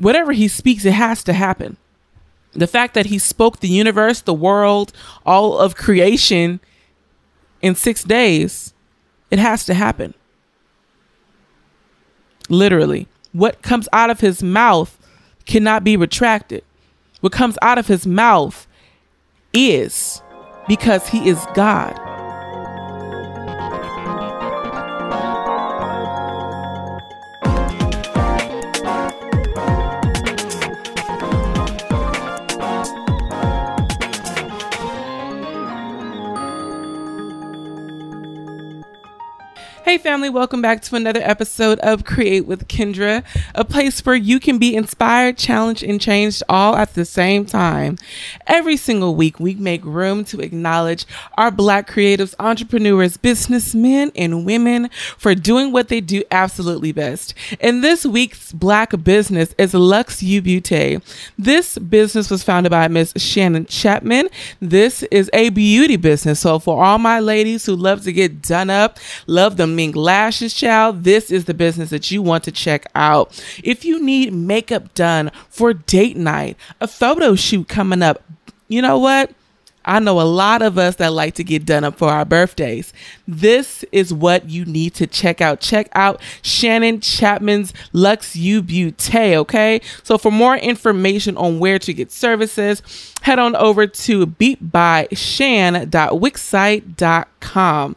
whatever he speaks, it has to happen. The fact that he spoke the universe, the world, all of creation in six days, it has to happen. Literally. What comes out of his mouth cannot be retracted. What comes out of his mouth is because he is God. Hey, family, welcome back to another episode of Create with Kendra, a place where you can be inspired, challenged, and changed all at the same time. Every single week, we make room to acknowledge our Black creatives, entrepreneurs, businessmen, and women for doing what they do absolutely best. And this week's Black business is Lux U Beauty. This business was founded by Miss Shannon Chapman. This is a beauty business. So, for all my ladies who love to get done up, love them lashes, child, this is the business that you want to check out. If you need makeup done for date night, a photo shoot coming up, you know what? I know a lot of us that like to get done up for our birthdays. This is what you need to check out. Check out Shannon Chapman's Lux U Beauty, okay? So for more information on where to get services, head on over to beatbyshan.wixsite.com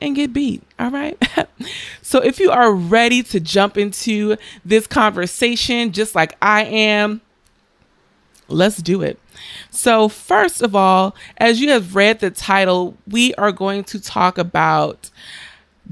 and get beat. All right. so if you are ready to jump into this conversation, just like I am, let's do it. So, first of all, as you have read the title, we are going to talk about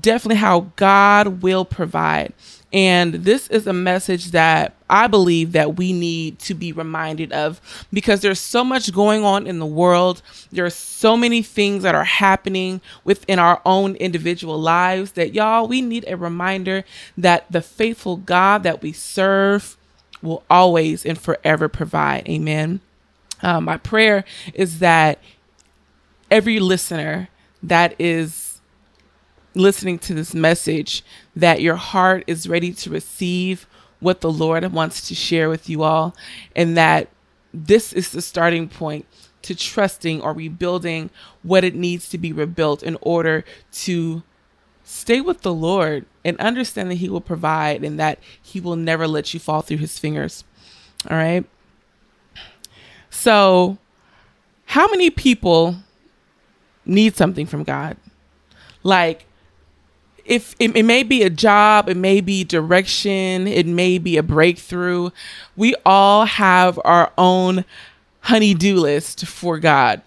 definitely how God will provide. And this is a message that I believe that we need to be reminded of because there's so much going on in the world. There are so many things that are happening within our own individual lives that y'all, we need a reminder that the faithful God that we serve will always and forever provide. Amen. Um, my prayer is that every listener that is listening to this message that your heart is ready to receive what the Lord wants to share with you all, and that this is the starting point to trusting or rebuilding what it needs to be rebuilt in order to stay with the Lord and understand that He will provide and that He will never let you fall through His fingers. All right. So, how many people need something from God? Like, if it, it, may be a job, it may be direction, it may be a breakthrough. We all have our own honey-do list for God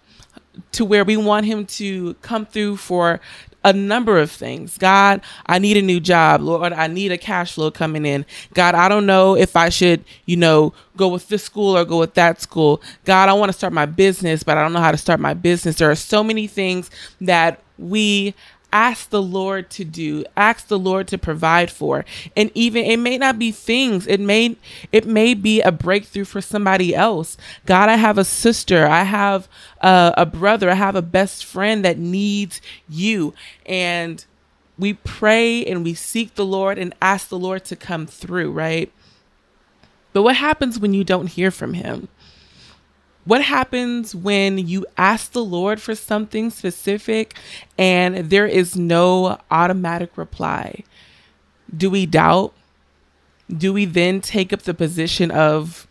to where we want him to come through for a number of things. God, I need a new job. Lord, I need a cash flow coming in. God, I don't know if I should, you know, go with this school or go with that school. God, I want to start my business, but I don't know how to start my business. There are so many things that we ask the Lord to do, ask the Lord to provide for. And even it may not be things, it may it may be a breakthrough for somebody else. God, I have a sister, I have a, a brother, I have a best friend that needs you. And we pray and we seek the Lord and ask the Lord to come through, right? But what happens when you don't hear from him? What happens when you ask the Lord for something specific and there is no automatic reply? Do we doubt? Do we then take up the position of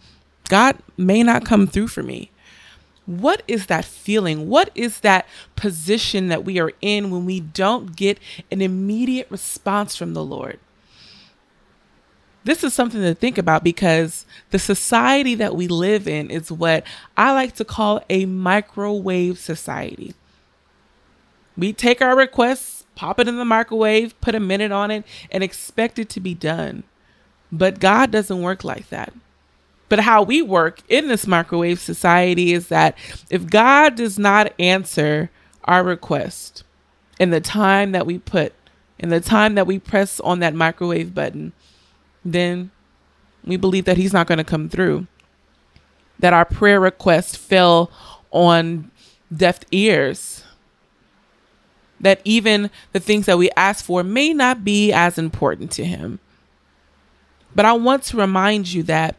God may not come through for me? What is that feeling? What is that position that we are in when we don't get an immediate response from the Lord? This is something to think about because the society that we live in is what I like to call a microwave society. We take our requests, pop it in the microwave, put a minute on it, and expect it to be done. But God doesn't work like that. But how we work in this microwave society is that if God does not answer our request in the time that we put, in the time that we press on that microwave button, then we believe that he's not going to come through. That our prayer request fell on deaf ears. That even the things that we ask for may not be as important to him. But I want to remind you that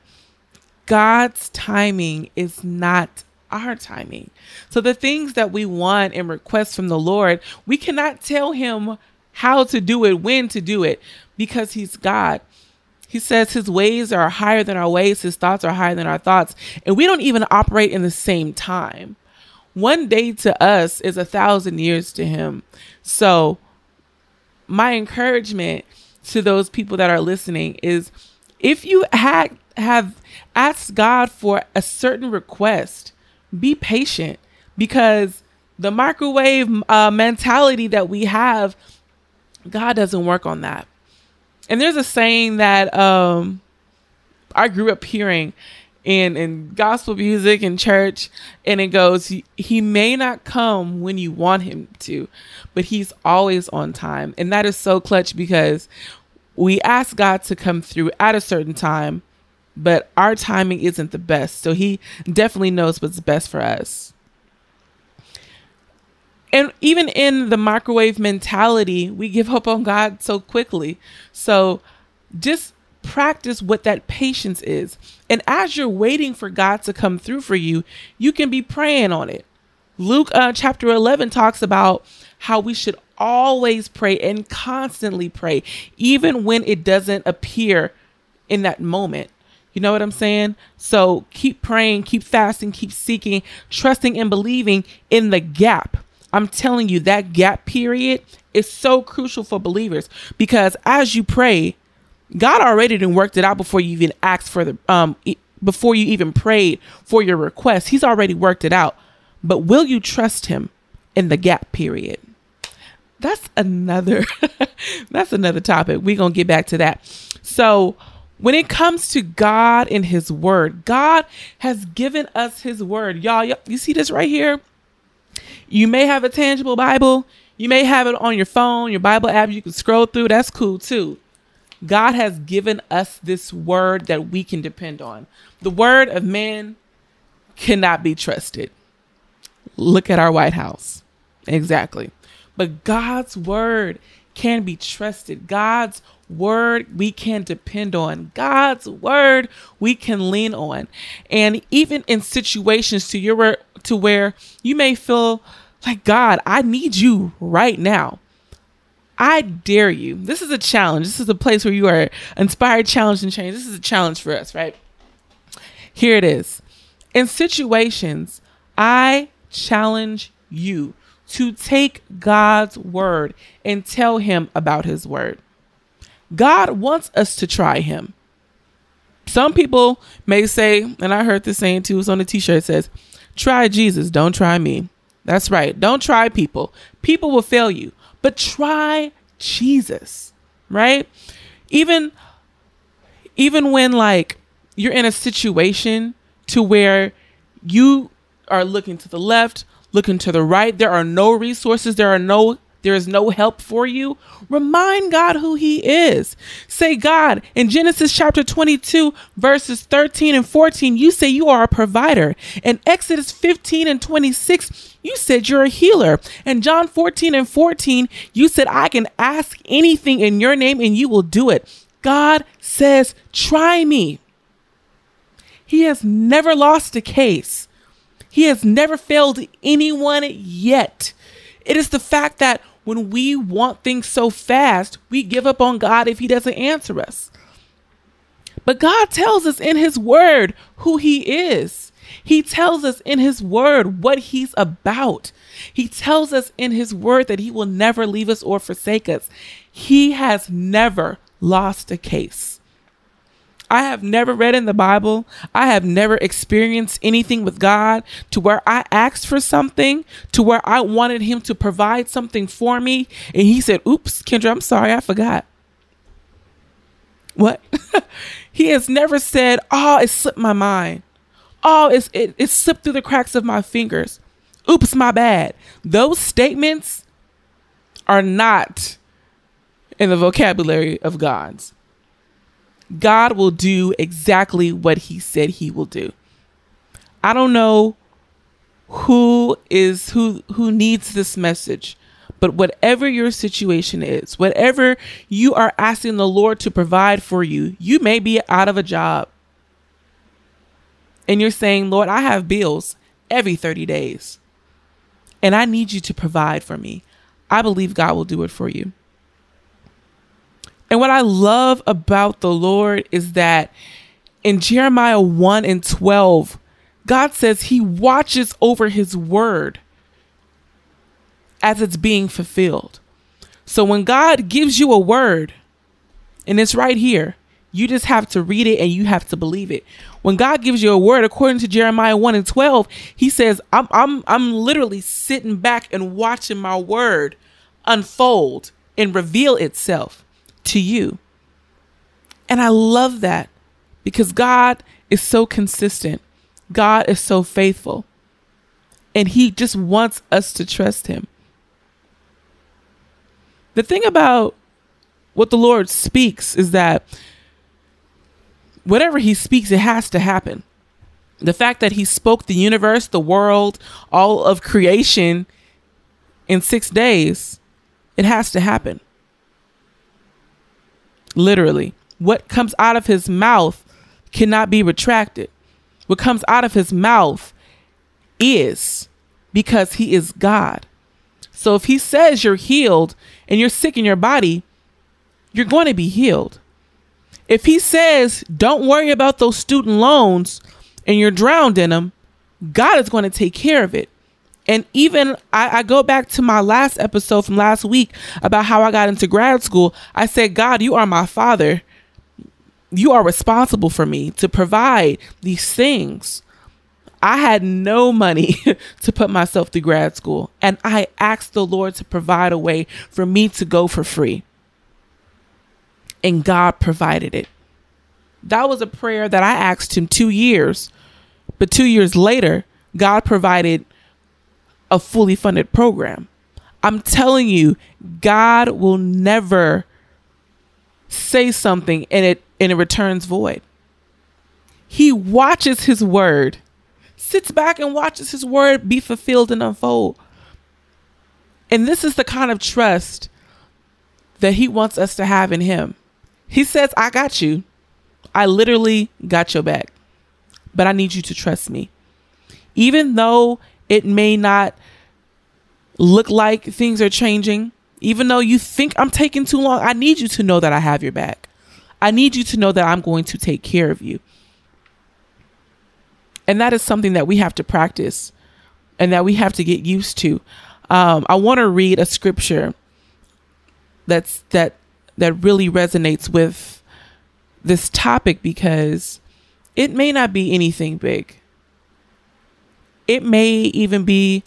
God's timing is not our timing. So the things that we want and request from the Lord, we cannot tell him how to do it, when to do it, because he's God. He says his ways are higher than our ways, his thoughts are higher than our thoughts, and we don't even operate in the same time. One day to us is a thousand years to him. So, my encouragement to those people that are listening is if you had have asked God for a certain request, be patient because the microwave uh, mentality that we have, God doesn't work on that. And there's a saying that um, I grew up hearing in in gospel music and church, and it goes, he, he may not come when you want him to, but he's always on time, and that is so clutch because we ask God to come through at a certain time, but our timing isn't the best. So he definitely knows what's best for us. And even in the microwave mentality, we give up on God so quickly. So just practice what that patience is. And as you're waiting for God to come through for you, you can be praying on it. Luke uh, chapter 11 talks about how we should always pray and constantly pray, even when it doesn't appear in that moment. You know what I'm saying? So keep praying, keep fasting, keep seeking, trusting and believing in the gap. I'm telling you, that gap period is so crucial for believers because as you pray, God already done worked it out before you even asked for the um before you even prayed for your request. He's already worked it out. But will you trust him in the gap period? That's another that's another topic. We're going to get back to that. So, when it comes to God and his word, God has given us his word. Y'all, you see this right here? You may have a tangible Bible. You may have it on your phone, your Bible app. You can scroll through. That's cool too. God has given us this word that we can depend on. The word of man cannot be trusted. Look at our White House. Exactly. But God's word can be trusted. God's word we can depend on. God's word we can lean on. And even in situations to your to where you may feel like God, I need you right now. I dare you. This is a challenge. This is a place where you are inspired, challenged, and changed. This is a challenge for us, right? Here it is. In situations, I challenge you to take God's word and tell him about his word. God wants us to try him. Some people may say, and I heard this saying too, it's on the t shirt, says, try Jesus, don't try me. That's right. Don't try people. People will fail you, but try Jesus, right? Even even when like you're in a situation to where you are looking to the left, looking to the right, there are no resources, there are no there is no help for you, remind God who He is. Say, God, in Genesis chapter 22, verses 13 and 14, you say you are a provider. In Exodus 15 and 26, you said you're a healer. In John 14 and 14, you said, I can ask anything in your name and you will do it. God says, try me. He has never lost a case. He has never failed anyone yet. It is the fact that when we want things so fast, we give up on God if He doesn't answer us. But God tells us in His Word who He is. He tells us in His Word what He's about. He tells us in His Word that He will never leave us or forsake us. He has never lost a case. I have never read in the Bible. I have never experienced anything with God to where I asked for something, to where I wanted Him to provide something for me. And He said, Oops, Kendra, I'm sorry, I forgot. What? he has never said, Oh, it slipped my mind. Oh, it's, it, it slipped through the cracks of my fingers. Oops, my bad. Those statements are not in the vocabulary of God's. God will do exactly what he said he will do. I don't know who is who who needs this message, But whatever your situation is, whatever you are asking the Lord to provide for you, you may be out of a job. And you're saying, Lord, I have bills every 30 days. And I need you to provide for me. I believe God will do it for you. And what I love about the Lord is that in Jeremiah 1 and 12, God says he watches over his word as it's being fulfilled. So when God gives you a word, and it's right here, you just have to read it and you have to believe it. When God gives you a word, according to Jeremiah 1 and 12, he says, I'm, I'm, I'm literally sitting back and watching my word unfold and reveal itself to you. And I love that because God is so consistent. God is so faithful. And he just wants us to trust him. The thing about what the Lord speaks is that whatever he speaks, it has to happen. The fact that he spoke the universe, the world, all of creation in six days, it has to happen. Literally. What comes out of his mouth cannot be retracted. What comes out of his mouth is because he is God. So if he says you're healed and you're sick in your body, you're going to be healed. If he says don't worry about those student loans and you're drowned in them, God is going to take care of it. And even I, I, go back to my last episode from last week about how I got into grad school. I said, God, you are my father you are responsible for me to provide these things. I had no money to put myself through grad school, and I asked the Lord to provide a way for me to go for free. And God provided it. That was a prayer that I asked Him two years, but two years later, God provided a fully funded program. I'm telling you, God will never say something and it and it returns void. He watches his word, sits back and watches his word be fulfilled and unfold. And this is the kind of trust that he wants us to have in him. He says, I got you. I literally got your back. But I need you to trust me. Even though it may not look like things are changing, even though you think I'm taking too long, I need you to know that I have your back. I need you to know that I'm going to take care of you. And that is something that we have to practice and that we have to get used to. Um, I want to read a scripture that's that that really resonates with this topic because it may not be anything big. It may even be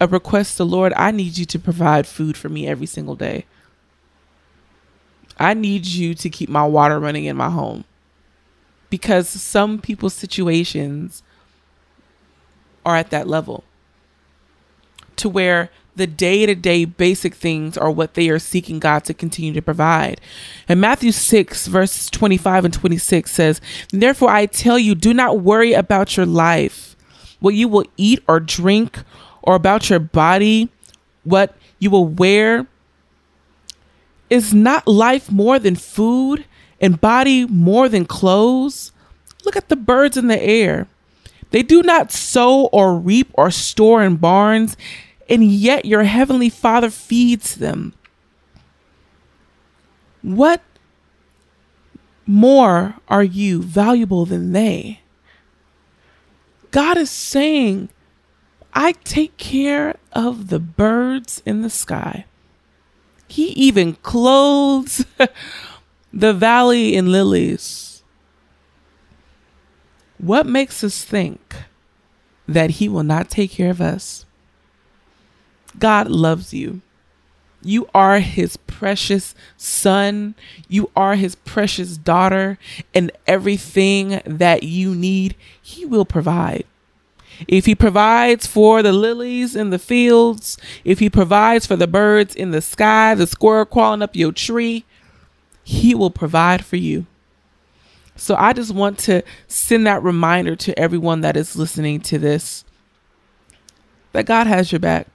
a request to Lord, I need you to provide food for me every single day. I need you to keep my water running in my home. Because some people's situations are at that level to where the day to day basic things are what they are seeking God to continue to provide. And Matthew 6, verses 25 and 26 says, Therefore I tell you, do not worry about your life, what you will eat or drink or about your body, what you will wear? Is not life more than food and body more than clothes? Look at the birds in the air. They do not sow or reap or store in barns, and yet your heavenly Father feeds them. What more are you valuable than they? God is saying I take care of the birds in the sky. He even clothes the valley in lilies. What makes us think that He will not take care of us? God loves you. You are His precious son. You are His precious daughter. And everything that you need, He will provide. If he provides for the lilies in the fields, if he provides for the birds in the sky, the squirrel crawling up your tree, he will provide for you. So I just want to send that reminder to everyone that is listening to this that God has your back.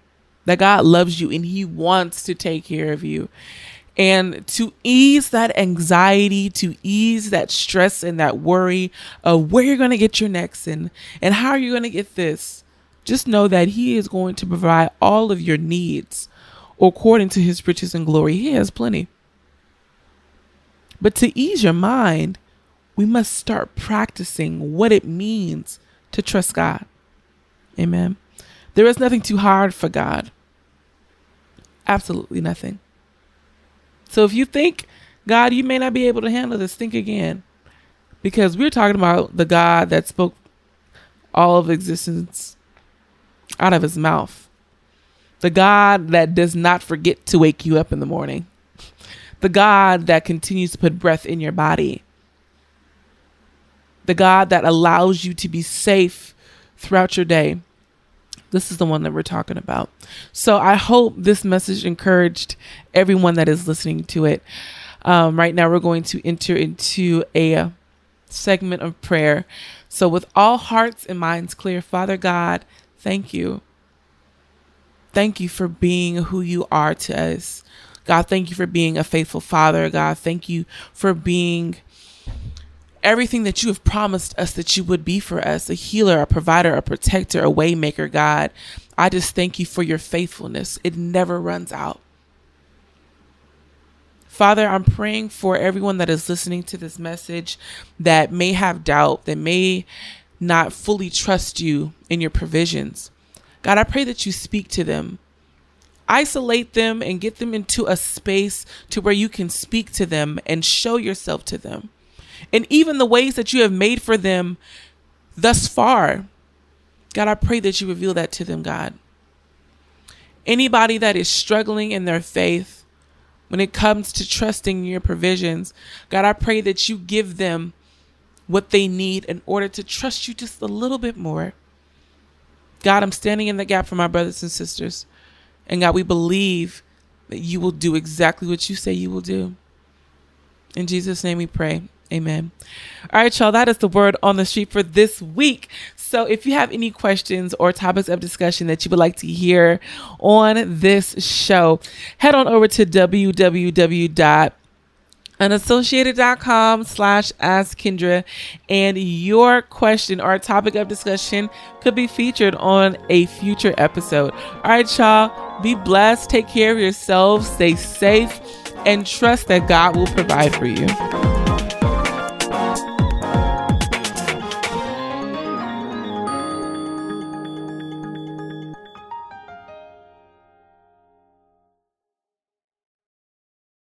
That God loves you and He wants to take care of you. And to ease that anxiety, to ease that stress and that worry of where you're going to get your next and, and how are you going to get this, just know that He is going to provide all of your needs according to His riches and glory. He has plenty. But to ease your mind, we must start practicing what it means to trust God. Amen. There is nothing too hard for God. Absolutely nothing. So if you think, God, you may not be able to handle this, think again. Because we're talking about the God that spoke all of existence out of his mouth. The God that does not forget to wake you up in the morning. The God that continues to put breath in your body. The God that allows you to be safe throughout your day. This is the one that we're talking about. So I hope this message encouraged everyone that is listening to it. Um, right now, we're going to enter into a segment of prayer. So, with all hearts and minds clear, Father God, thank you. Thank you for being who you are to us. God, thank you for being a faithful father. God, thank you for being everything that you have promised us that you would be for us a healer, a provider, a protector, a waymaker, God. I just thank you for your faithfulness. It never runs out. Father, I'm praying for everyone that is listening to this message that may have doubt, that may not fully trust you in your provisions. God, I pray that you speak to them. Isolate them and get them into a space to where you can speak to them and show yourself to them and even the ways that you have made for them thus far. God, I pray that you reveal that to them, God. Anybody that is struggling in their faith when it comes to trusting your provisions, God, I pray that you give them what they need in order to trust you just a little bit more. God, I'm standing in the gap for my brothers and sisters. And God, we believe that you will do exactly what you say you will do. In Jesus' name we pray. Amen. All right, y'all, that is the word on the street for this week. So if you have any questions or topics of discussion that you would like to hear on this show, head on over to www.unassociated.com slash ask Kendra and your question or topic of discussion could be featured on a future episode. All right, y'all, be blessed, take care of yourselves, stay safe, and trust that God will provide for you.